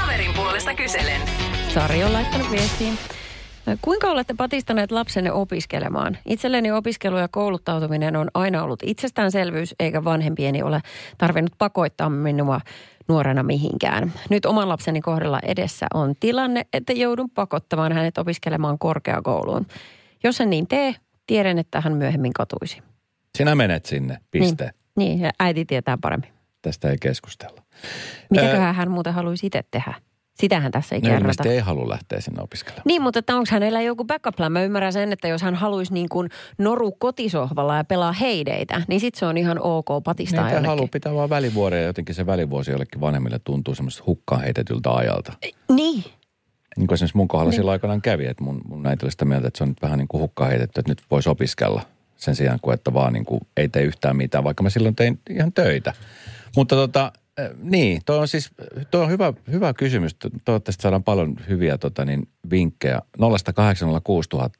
Kaverin puolesta kyselen. Sari on laittanut viestiin. Kuinka olette patistaneet lapsenne opiskelemaan? Itselleni opiskelu ja kouluttautuminen on aina ollut itsestäänselvyys, eikä vanhempieni ole tarvinnut pakoittaa minua nuorena mihinkään. Nyt oman lapseni kohdalla edessä on tilanne, että joudun pakottamaan hänet opiskelemaan korkeakouluun. Jos en niin tee, tiedän, että hän myöhemmin katuisi. Sinä menet sinne, piste. Niin, niin ja äiti tietää paremmin. Tästä ei keskustella. Mitäköhän hän muuten haluaisi itse tehdä? Sitähän tässä ei No kerrota. ilmeisesti ei halua lähteä sinne opiskelemaan. Niin, mutta että onko hänellä joku backup plan? Mä ymmärrän sen, että jos hän haluaisi niin kuin noru kotisohvalla ja pelaa heideitä, niin sit se on ihan ok patistaa Niitä jonnekin. haluaa pitää vaan välivuoria ja jotenkin se välivuosi jollekin vanhemmille tuntuu semmoista hukkaan heitetyltä ajalta. Niin. Niin kuin esimerkiksi mun kohdalla niin. silloin aikanaan kävi, että mun, mun äiti oli sitä mieltä, että se on nyt vähän niin kuin hukkaan heitetty, että nyt voisi opiskella sen sijaan kuin, että vaan niin kuin ei tee yhtään mitään, vaikka mä silloin tein ihan töitä. Mutta tota, niin, toi on siis, toi on hyvä, hyvä kysymys. To- Toivottavasti saadaan paljon hyviä tota, niin, vinkkejä. 0806 000,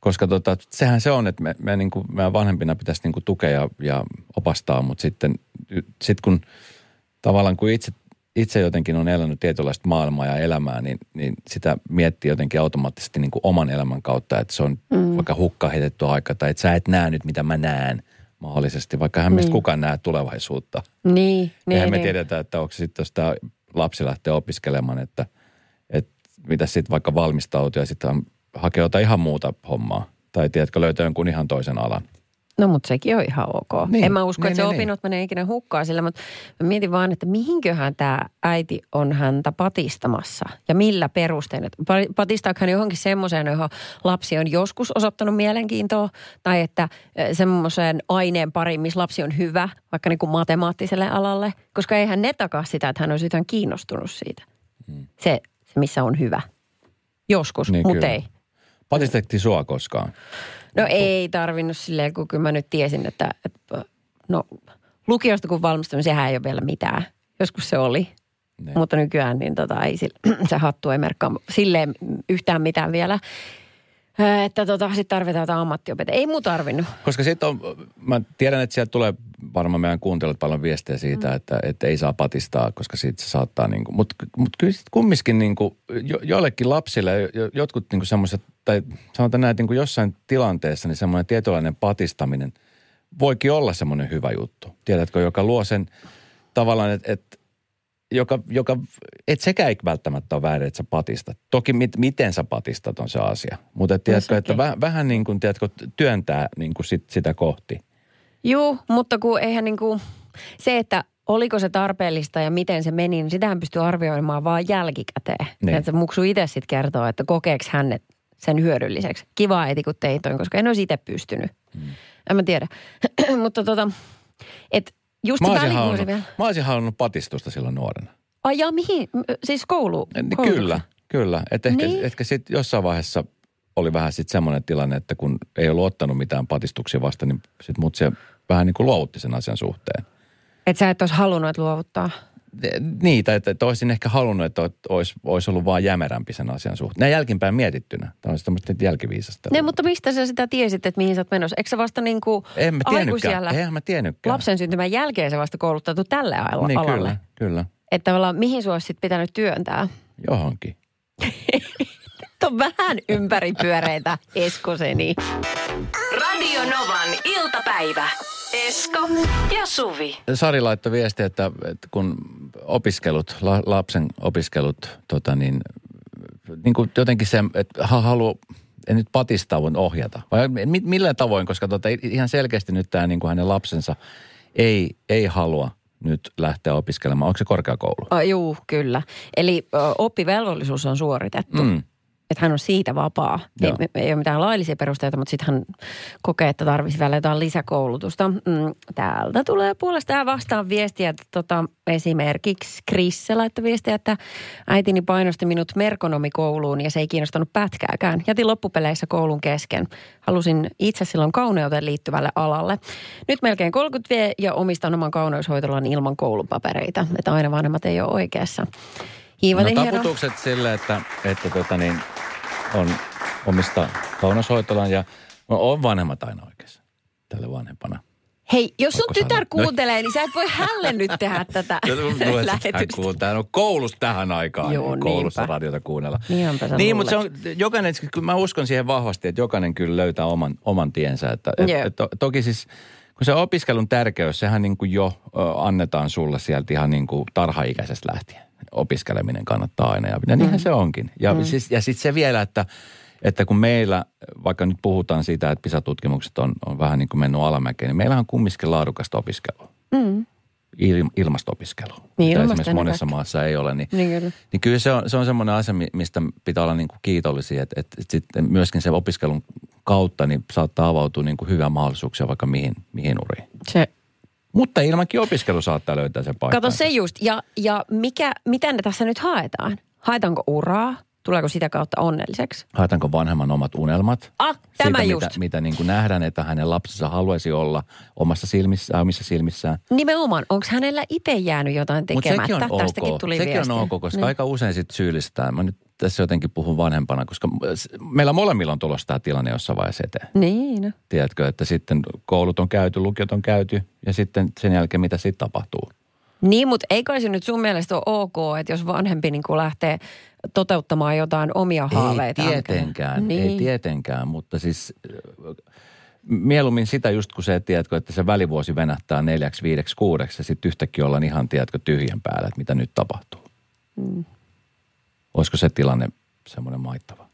koska tota, sehän se on, että me, me niin kuin, meidän vanhempina pitäisi niin kuin tukea ja, ja opastaa, mutta sitten sit kun tavallaan kun itse, itse jotenkin on elänyt tietynlaista maailmaa ja elämää, niin, niin sitä miettii jotenkin automaattisesti niin kuin oman elämän kautta, että se on mm. vaikka hukka heitetty aika tai että sä et näe nyt mitä mä näen mahdollisesti, vaikka hän meistä kukaan näe tulevaisuutta. Niin, Niin, niin, Eihän me niin. tiedetä, että onko sitten, jos tämä lapsi lähtee opiskelemaan, että, että mitä sitten vaikka valmistautuu ja sitten hakee jotain ihan muuta hommaa. Tai tiedätkö, löytää jonkun ihan toisen alan. No mutta sekin on ihan ok. Niin, Niin, en mä usko, niin, että se niin, niin. opinnot menee ikinä hukkaan sillä, mutta mä mietin vaan, että mihinköhän tämä äiti on häntä patistamassa ja millä perustein. Patistaako hän johonkin semmoiseen, johon lapsi on joskus osoittanut mielenkiintoa tai että semmoiseen aineen pariin, missä lapsi on hyvä, vaikka niin kuin matemaattiselle alalle, koska eihän ne takaa sitä, että hän olisi jotain kiinnostunut siitä. Se, se, missä on hyvä. Joskus. Niin, mutta ei. Patistettiin sua koskaan? No ei tarvinnut silleen, kun kyllä mä nyt tiesin, että, että no lukiosta kun valmistuin, sehän ei ole vielä mitään. Joskus se oli, Niin. mutta nykyään niin tota, ei, sille- se hattu ei merkkaa silleen yhtään mitään vielä. Että tota, sitten tarvitaan jotain ammattiopettajaa. Ei muu tarvinnut. Koska sitten on, mä tiedän, että sieltä tulee varmaan meidän kuuntelijat paljon viestejä siitä, mm. että, että ei saa patistaa, koska siitä se saattaa niin kuin, mutta mut kyllä kumminkin niin kuin, jo, joillekin lapsille, jo, jotkut niin kuin semmoiset, tai sanotaan näin, että niin kuin jossain tilanteessa, niin semmoinen tietynlainen patistaminen voikin olla semmoinen hyvä juttu. Tiedätkö, joka luo sen tavallaan, että, että joka, joka, et sekään ei välttämättä ole väärin, että sä patistat. Toki mit, miten sä patistat on se asia. Mutta tiedätkö, että väh, vähän niin kuin, tiedätkö, työntää niin kuin sit, sitä kohti. Juu, mutta kun eihän niin kuin, se, että oliko se tarpeellista ja miten se meni, niin sitähän pystyy arvioimaan vaan jälkikäteen. Niin. Että muksu itse sitten kertoo, että kokeeko hän sen hyödylliseksi. Kiva äiti, kun teit toi, koska en olisi itse pystynyt. Mm. En mä tiedä. mutta tota, että just Mä se olisin, halunnut, vielä. mä olisin halunnut patistusta silloin nuorena. Ai ja mihin? Siis koulu? Niin koulutuksen? Kyllä, kyllä. Että ehkä, Niin. ehkä sitten jossain vaiheessa oli vähän sitten semmoinen tilanne, että kun ei ollut ottanut mitään patistuksia vasta, niin sitten mut se vähän niin kuin luovutti sen asian suhteen. Että sä et olisi halunnut, luovuttaa. Niitä, että, että olisin ehkä halunnut, että olisi, olisi ollut vaan jämerämpi sen asian suhteen. Näin jälkipäin mietittynä. Tämä on tämmöistä jälkiviisasta. Ne, mutta mistä sä sitä tiesit, että mihin sä oot menossa? Eikö sä vasta niin kuin En mä aikuisiellä Eihän mä tiennytkään. lapsen syntymän jälkeen se vasta kouluttautu tälle al- Niin alalle? kyllä, kyllä. Että tavallaan mihin sua olisi pitänyt työntää? Johonkin. Nyt on vähän ympäripyöreitä Eskoseni. Radio Novan iltapäivä. Esko ja Suvi. Sari laittoi viesti, että, että kun opiskelut, la, lapsen opiskelut, tota niin, niin kuin jotenkin se, että ha- haluaa, en nyt patistaa, voin ohjata. Vai mi- millä tavoin, koska tota, ihan selkeästi nyt tämä niin kuin hänen lapsensa ei, ei halua nyt lähteä opiskelemaan. Onko se korkeakoulu? Oh, juu, kyllä. Eli ö, oppivelvollisuus on suoritettu. Mm. Että hän on siitä vapaa. Ei, Joo. ei ole mitään laillisia perusteita, mutta sitten hän kokee, että tarvisi vielä jotain lisäkoulutusta. Mm, täältä tulee puolestaan vastaan viestiä, että tota, esimerkiksi Krisse laittoi viestiä, että äitini painosti minut merkonomikouluun ja se ei kiinnostanut pätkääkään. Jätin loppupeleissä koulun kesken. Halusin itse silloin kauneuteen liittyvälle alalle. Nyt melkein 30 vie ja omistan oman kauneushoitolan ilman koulupapereita. Että aina vanhemmat ei ole oikeassa. No taputukset sille, että, että tota niin, on omista kaunoshoitolan ja no, on vanhemmat aina oikeassa tälle vanhempana. Hei, jos sun tytär saanut? kuuntelee, niin sä et voi hälle nyt tehdä tätä lähetystä. Hän on koulussa tähän aikaan. Joo, niin koulussa niinpä. radiota kuunnella. Niinpä Niin, mutta se on, jokainen, kyllä mä uskon siihen vahvasti, että jokainen kyllä löytää oman, oman tiensä. Että, et, et, to, toki siis, kun se opiskelun tärkeys, sehän niin kuin jo ö, annetaan sulle sieltä ihan niin kuin tarhaikäisestä lähtien. Opiskeleminen kannattaa aina ja, ja niinhän se onkin. Ja, mm. siis, ja sitten se vielä, että, että kun meillä, vaikka nyt puhutaan siitä, että PISA-tutkimukset on, on vähän niin kuin mennyt alamäkeen, niin meillähän on kumminkin laadukasta opiskelua. Mm. Il, ilmasto-opiskelua. Niin, mitä esimerkiksi ennen monessa maassa ei ole. Niin, Niin kyllä. niin kyllä se on, se on semmoinen asia, mi- mistä pitää olla niin kuin kiitollisia, että, että, että sitten myöskin se opiskelun kautta niin saattaa avautua niin kuin hyviä mahdollisuuksia vaikka mihin, mihin uriin. Se, Mutta ilmankin opiskelu saattaa löytää sen paikan. kato se just. Ja, ja mikä, mitä ne tässä nyt haetaan? Haetaanko uraa? Tuleeko sitä kautta onnelliseksi? Haetaanko vanhemman omat unelmat? Ah, tämä Siitä, just. Mitä, mitä niin kuin nähdään, että hänen lapsensa haluaisi olla omassa silmissään, omissa silmissään. Nimenomaan, onko hänellä itse jäänyt jotain tekemättä? sekin on Tästäkin ok. tuli sekin viestiä. on ok, koska Niin. aika usein sitten syyllistetään. Mä nyt tässä jotenkin puhun vanhempana, koska meillä molemmilla on tulossa tämä tilanne jossain vaiheessa eteen. Niin. Tiedätkö, että sitten koulut on käyty, lukiot on käyty ja sitten sen jälkeen mitä sitten tapahtuu. Niin, mutta ei kai se nyt sun mielestä ole ok, että jos vanhempi niin kuin lähtee toteuttamaan jotain omia haaveita. Ei tietenkään, niin. ei tietenkään, mutta siis äh, mieluummin sitä just kun se, tiedätkö, että se välivuosi venähtää neljäksi, viideksi, kuudeksi ja sitten yhtäkkiä ollaan ihan, tiedätkö, tyhjän päällä, että mitä nyt tapahtuu. Mm. Olisiko se tilanne semmoinen maittava?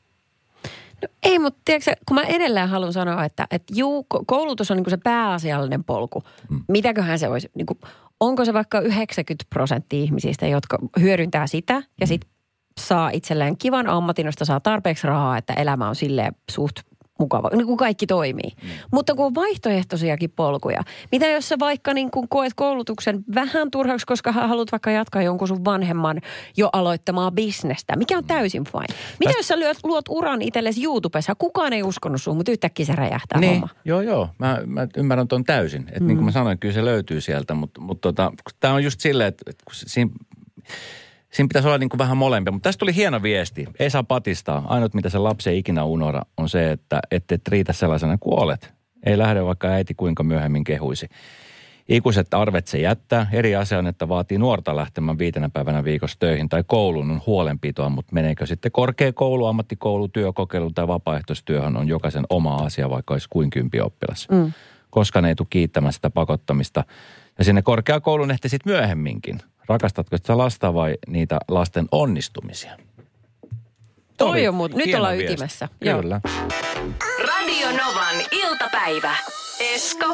No ei, mutta tiedätkö, kun mä edelleen haluan sanoa, että, että juu, ko- koulutus on niin kuin se pääasiallinen polku. Mm. Mitäköhän se olisi? Niin kuin, onko se vaikka 90 prosenttia ihmisistä, jotka hyödyntää sitä ja sitten saa itselleen kivan ammatin, josta saa tarpeeksi rahaa, että elämä on silleen suht mukava, niin kuin kaikki toimii. Mm. Mutta kun on vaihtoehtoisiakin polkuja. Mitä jos sä vaikka niin kuin koet koulutuksen vähän turhaksi, koska haluat vaikka jatkaa jonkun sun vanhemman jo aloittamaa bisnestä, mikä on täysin fine. Mitä jos sä lyöt, luot uran itsellesi YouTubessa, kukaan ei uskonut sun, mutta yhtäkkiä se räjähtää niin, homma. joo joo, mä, mä ymmärrän ton täysin. Että mm. niin kuin mä sanoin, kyllä se löytyy sieltä, mutta, mutta tota, tämä on just silleen, että, että kun siinä, siinä pitäisi olla niin kuin vähän molempia. Mutta tästä tuli hieno viesti. Ei saa patistaa. Ainut, mitä se lapsi ei ikinä unohda, on se, että et, et riitä sellaisena kuin olet. Ei lähde vaikka äiti kuinka myöhemmin kehuisi. Ikuiset arvet se jättää. Eri asia on, että vaatii nuorta lähtemään viitenä päivänä viikossa töihin tai kouluun on huolenpitoa, mutta meneekö sitten korkeakoulu, ammattikoulu, työkokeilu tai vapaaehtoistyöhön on jokaisen oma asia, vaikka olisi kuin kympi oppilas. Mm. Koskaan ei tule kiittämään sitä pakottamista. Ja sinne korkeakouluun ehti sitten myöhemminkin. Rakastatko sitä lasta vai niitä lasten onnistumisia? Toi Oli on mut- nyt ollaan viesti. ytimessä. Kyllä. Radio Novan iltapäivä. Esko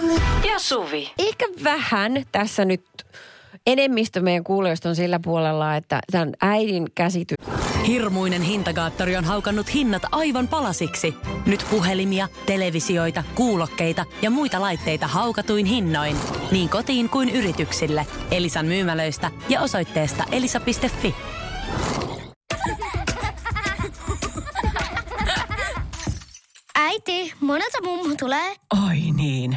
ja Suvi. Ehkä vähän tässä nyt enemmistö meidän kuulijoista on sillä puolella, että tämän äidin käsitys Hirmuinen hintakaattori on haukannut hinnat aivan palasiksi. Nyt puhelimia, televisioita, kuulokkeita ja muita laitteita haukatuin hinnoin. Niin kotiin kuin yrityksille. Elisan myymälöistä ja osoitteesta elisa.fi. Äiti, monelta mummu tulee? Oi niin.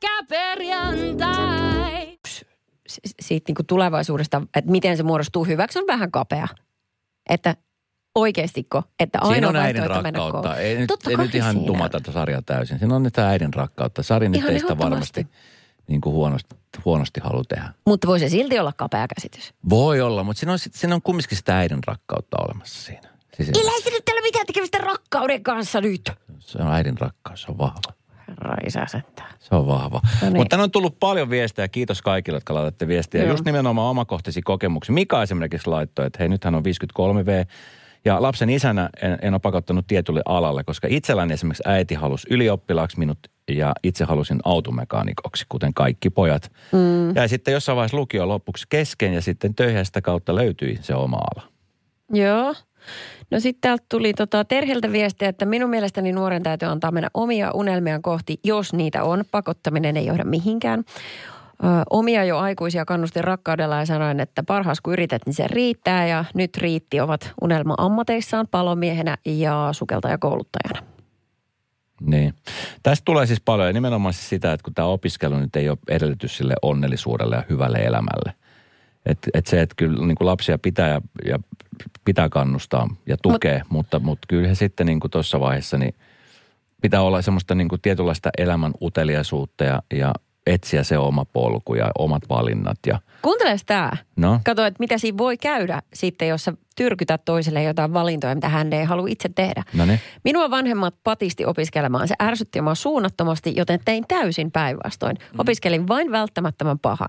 Pyörykkäperjantai! si- siitä niin kuin tulevaisuudesta, että miten se muodostuu hyväksi, on vähän kapea. Että oikeastiko, että Siinä ainoa on äidin rakkautta. Ei nyt, Totta ei nyt ihan siinä tumata tätä sarjaa täysin. Siinä on nyt äidin rakkautta. Sari nyt Ihan ei sitä varmasti niin kuin huonosti, huonosti halua tehdä. Mutta voi se silti olla kapea käsitys. Voi olla, mutta siinä on, siinä on kumminkin sitä äidin rakkautta olemassa siinä. Siis Ei se nyt tällä mitään tekemistä rakkauden kanssa nyt. se on äidin rakkaus, se on vahva. Herra isä sentään. Se on vahva. No niin. Mutta tänne on tullut paljon viestejä. Kiitos kaikille, jotka laitatte viestiä. Joo. Just nimenomaan omakohtaisia kokemuksia. Mika esimerkiksi laittoi, että hei, nythän on 53V. Ja lapsen isänä en, en ole pakottanut tietylle alalle, koska itselläni esimerkiksi äiti halusi ylioppilaaksi minut ja itse halusin automekaanikoksi, kuten kaikki pojat. Mm. Ja sitten jossain vaiheessa lukio lopuksi kesken ja sitten töihin sitä kautta löytyi se oma ala. Joo. No sitten täältä tuli tota Terheltä viestiä, että minun mielestäni nuoren täytyy antaa mennä omia unelmiaan kohti, jos niitä on. Pakottaminen ei johda mihinkään. Ö, omia jo aikuisia kannustin rakkaudella ja sanoin, että parhaas kun yrität, niin se riittää. Ja nyt riitti ovat unelma ammateissaan palomiehenä ja sukeltajakouluttajana. Niin. Tästä tulee siis paljon ja nimenomaan siis sitä, että kun tämä opiskelu nyt ei ole edellytys sille onnellisuudelle ja hyvälle elämälle. Että et se, että kyllä niin kuin lapsia pitää ja, ja pitää kannustaa ja tukea, Mut, mutta, mutta kyllä he sitten niin kuin tuossa vaiheessa niin pitää olla semmoista niin kuin tietynlaista elämän uteliaisuutta ja, ja etsiä se oma polku ja omat valinnat. Ja, Kuuntele tämä. No, Kato, että mitä siinä voi käydä sitten, jos sä tyrkytät toiselle jotain valintoja, mitä hän ei halua itse tehdä. no niin. Minua vanhemmat patisti opiskelemaan. Se ärsytti mua suunnattomasti, joten tein täysin päinvastoin. Opiskelin vain välttämättömän pahan.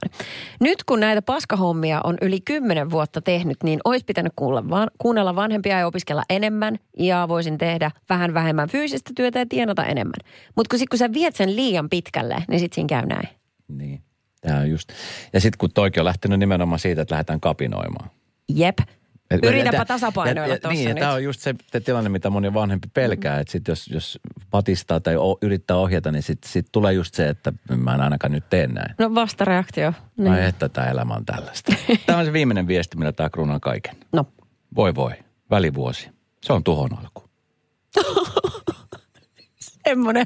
Nyt kun näitä paskahommia on yli kymmenen vuotta tehnyt, niin olisi pitänyt kuulla, van, kuunnella vanhempia ja opiskella enemmän. Ja voisin tehdä vähän vähemmän fyysistä työtä ja tienata enemmän. Mutta kun, sit, kun sä viet sen liian pitkälle, niin sit siinä käy näin. Niin, tämä on just. Ja sitten kun toikin on lähtenyt nimenomaan siitä, että lähdetään kapinoimaan. Jep. Et- Yritäpä tasapainoilla tuossa Niin, nyt. tämä on just se, tilanne, mitä moni vanhempi pelkää. Että sit jos, jos patistaa tai o, yrittää ohjata, niin sitten sit tulee just se, että mä en ainakaan nyt tee näin. No vastareaktio. Niin. Niin. Ai että tämä elämä on tällaista. Tämä on se viimeinen viesti, millä tämä kruunaa kaiken. No. Voi voi, välivuosi. Se on tuhon alku. Semmoinen.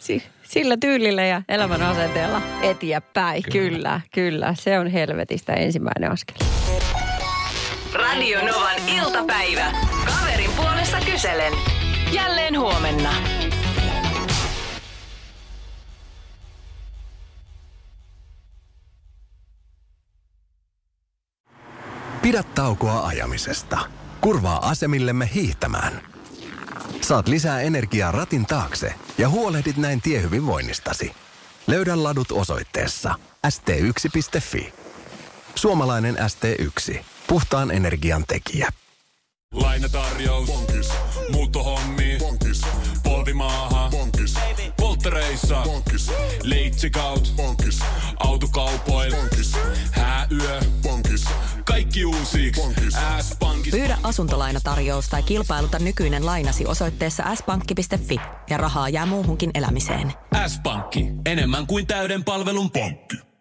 Si- sillä tyylillä ja elämän asenteella eteenpäin. Kyllä. kyllä, kyllä. Se on helvetistä ensimmäinen askel. Radio Novan iltapäivä. Kaverin puolesta kyselen. Jälleen huomenna. Pidä taukoa ajamisesta. Kurvaa asemillemme hiihtämään. Saat lisää energiaa ratin taakse ja huolehdit näin tiehyvinvoinnistasi. Löydä ladut osoitteessa st1.fi. Suomalainen ST1. Puhtaan energian tekijä. Lainatarjous. Bonkis. Muuttohommi. Bonkis. Polvimaaha. Bonkis. Polttereissa. Bonkis. Leitsikaut. Bonkis. Autokaupoil. Bonkis. Hääyö. Bonkis. Kaikki uusi. S-pankki. Pyydä asuntolainatarjous tai kilpailuta nykyinen lainasi osoitteessa s-pankki.fi ja rahaa jää muuhunkin elämiseen. S-pankki. Enemmän kuin täyden palvelun pankki.